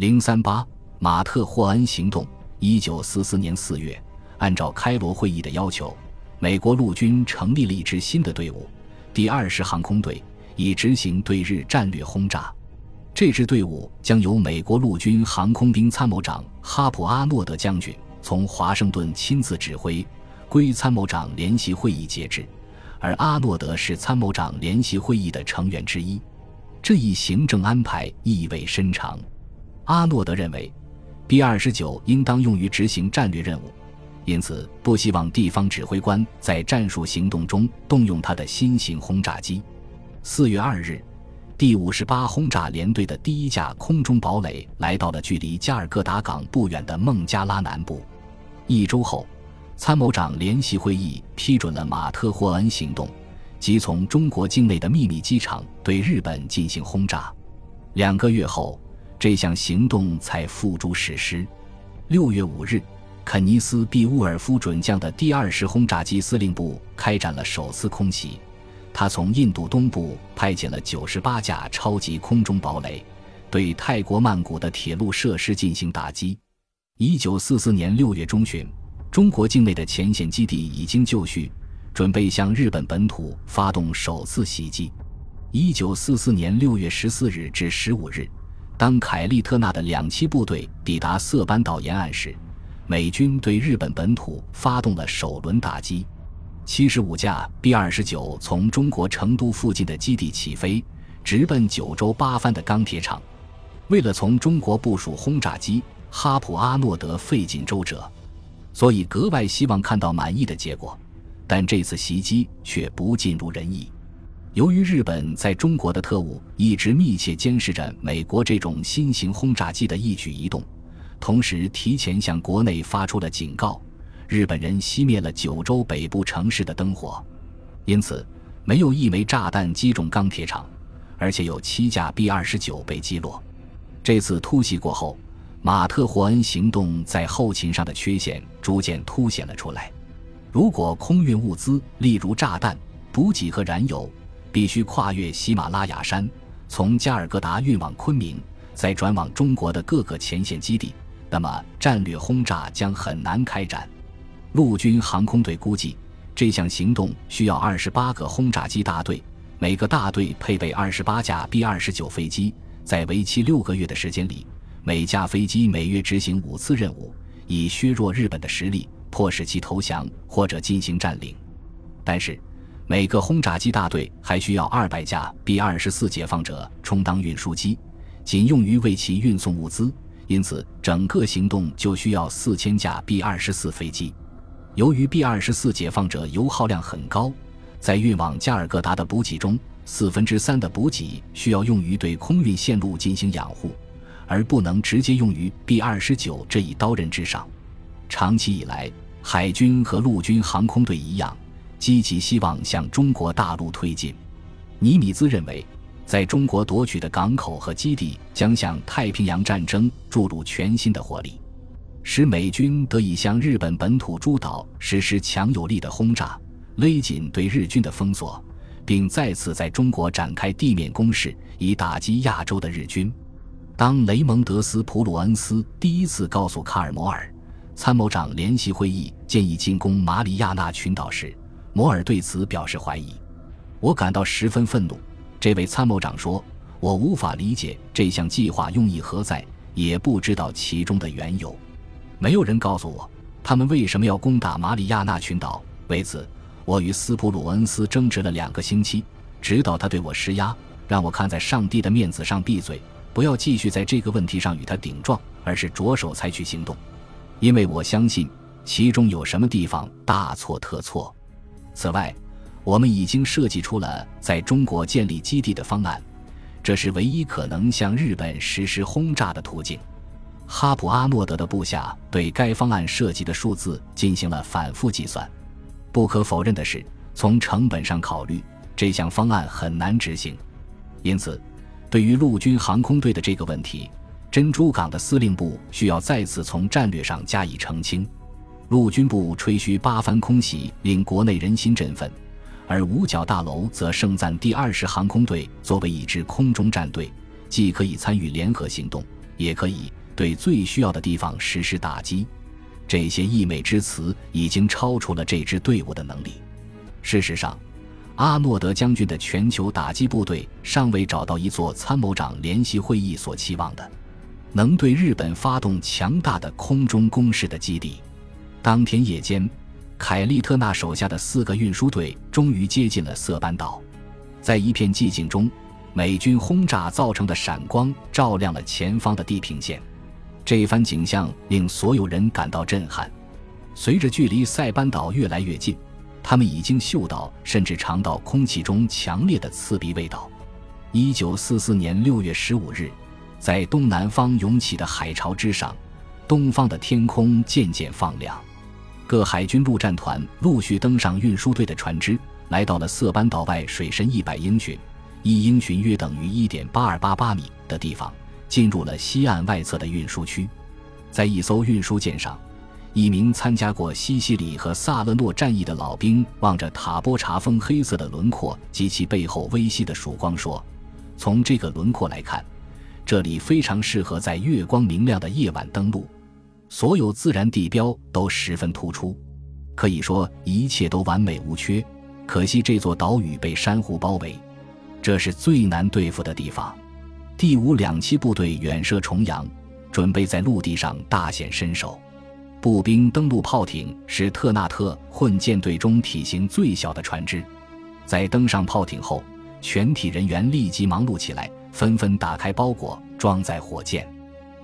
零三八马特霍恩行动，一九四四年四月，按照开罗会议的要求，美国陆军成立了一支新的队伍——第二十航空队，以执行对日战略轰炸。这支队伍将由美国陆军航空兵参谋长哈普阿诺德将军从华盛顿亲自指挥，归参谋长联席会议节制。而阿诺德是参谋长联席会议的成员之一，这一行政安排意味深长。阿诺德认为，B 二十九应当用于执行战略任务，因此不希望地方指挥官在战术行动中动用他的新型轰炸机。四月二日，第五十八轰炸联队的第一架空中堡垒来到了距离加尔各答港不远的孟加拉南部。一周后。参谋长联席会议批准了马特霍恩行动，即从中国境内的秘密机场对日本进行轰炸。两个月后，这项行动才付诸实施。六月五日，肯尼斯 ·B· 乌尔夫准将的第二十轰炸机司令部开展了首次空袭，他从印度东部派遣了九十八架超级空中堡垒，对泰国曼谷的铁路设施进行打击。一九四四年六月中旬。中国境内的前线基地已经就绪，准备向日本本土发动首次袭击。一九四四年六月十四日至十五日，当凯利特纳的两栖部队抵达色班岛沿岸时，美军对日本本土发动了首轮打击。七十五架 B 二十九从中国成都附近的基地起飞，直奔九州八番的钢铁厂。为了从中国部署轰炸机，哈普阿诺德费尽周折。所以格外希望看到满意的结果，但这次袭击却不尽如人意。由于日本在中国的特务一直密切监视着美国这种新型轰炸机的一举一动，同时提前向国内发出了警告，日本人熄灭了九州北部城市的灯火，因此没有一枚炸弹击中钢铁厂，而且有七架 B 二十九被击落。这次突袭过后。马特霍恩行动在后勤上的缺陷逐渐凸显了出来。如果空运物资，例如炸弹、补给和燃油，必须跨越喜马拉雅山，从加尔各答运往昆明，再转往中国的各个前线基地，那么战略轰炸将很难开展。陆军航空队估计，这项行动需要二十八个轰炸机大队，每个大队配备二十八架 B 二十九飞机，在为期六个月的时间里。每架飞机每月执行五次任务，以削弱日本的实力，迫使其投降或者进行占领。但是，每个轰炸机大队还需要二百架 B 二十四解放者充当运输机，仅用于为其运送物资。因此，整个行动就需要四千架 B 二十四飞机。由于 B 二十四解放者油耗量很高，在运往加尔各答的补给中，四分之三的补给需要用于对空运线路进行养护。而不能直接用于 B 二十九这一刀刃之上。长期以来，海军和陆军航空队一样，积极希望向中国大陆推进。尼米兹认为，在中国夺取的港口和基地将向太平洋战争注入全新的活力，使美军得以向日本本土诸岛实施强有力的轰炸，勒紧对日军的封锁，并再次在中国展开地面攻势，以打击亚洲的日军。当雷蒙德斯·普鲁恩斯第一次告诉卡尔·摩尔，参谋长联席会议建议进攻马里亚纳群岛时，摩尔对此表示怀疑。我感到十分愤怒，这位参谋长说：“我无法理解这项计划用意何在，也不知道其中的缘由。没有人告诉我他们为什么要攻打马里亚纳群岛。为此，我与斯普鲁恩斯争执了两个星期，直到他对我施压，让我看在上帝的面子上闭嘴。”不要继续在这个问题上与他顶撞，而是着手采取行动，因为我相信其中有什么地方大错特错。此外，我们已经设计出了在中国建立基地的方案，这是唯一可能向日本实施轰炸的途径。哈普阿诺德的部下对该方案涉及的数字进行了反复计算。不可否认的是，从成本上考虑，这项方案很难执行，因此。对于陆军航空队的这个问题，珍珠港的司令部需要再次从战略上加以澄清。陆军部吹嘘八番空袭令国内人心振奋，而五角大楼则盛赞第二十航空队作为一支空中战队，既可以参与联合行动，也可以对最需要的地方实施打击。这些溢美之词已经超出了这支队伍的能力。事实上，阿诺德将军的全球打击部队尚未找到一座参谋长联席会议所期望的，能对日本发动强大的空中攻势的基地。当天夜间，凯利特纳手下的四个运输队终于接近了色班岛。在一片寂静中，美军轰炸造成的闪光照亮了前方的地平线。这番景象令所有人感到震撼。随着距离塞班岛越来越近，他们已经嗅到甚至尝到空气中强烈的刺鼻味道。一九四四年六月十五日，在东南方涌起的海潮之上，东方的天空渐渐放亮。各海军陆战团陆续登上运输队的船只，来到了色班岛外水深一百英寻（一英寻约等于一点八二八八米）的地方。进入了西岸外侧的运输区，在一艘运输舰上，一名参加过西西里和萨勒诺战役的老兵望着塔波查峰黑色的轮廓及其背后微细的曙光说：“从这个轮廓来看，这里非常适合在月光明亮的夜晚登陆。所有自然地标都十分突出，可以说一切都完美无缺。可惜这座岛屿被珊瑚包围，这是最难对付的地方。”第五两栖部队远涉重洋，准备在陆地上大显身手。步兵登陆炮艇是特纳特混舰队中体型最小的船只。在登上炮艇后，全体人员立即忙碌起来，纷纷打开包裹，装载火箭、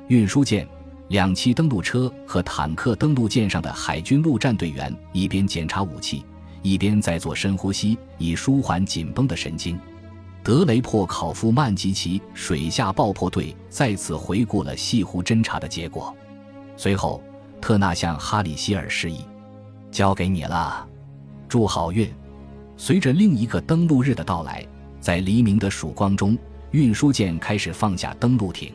运输舰、两栖登陆车和坦克。登陆舰上的海军陆战队员一边检查武器，一边在做深呼吸，以舒缓紧绷的神经。德雷珀考夫曼及其水下爆破队再次回顾了西湖侦察的结果。随后，特纳向哈里希尔示意：“交给你了，祝好运。”随着另一个登陆日的到来，在黎明的曙光中，运输舰开始放下登陆艇。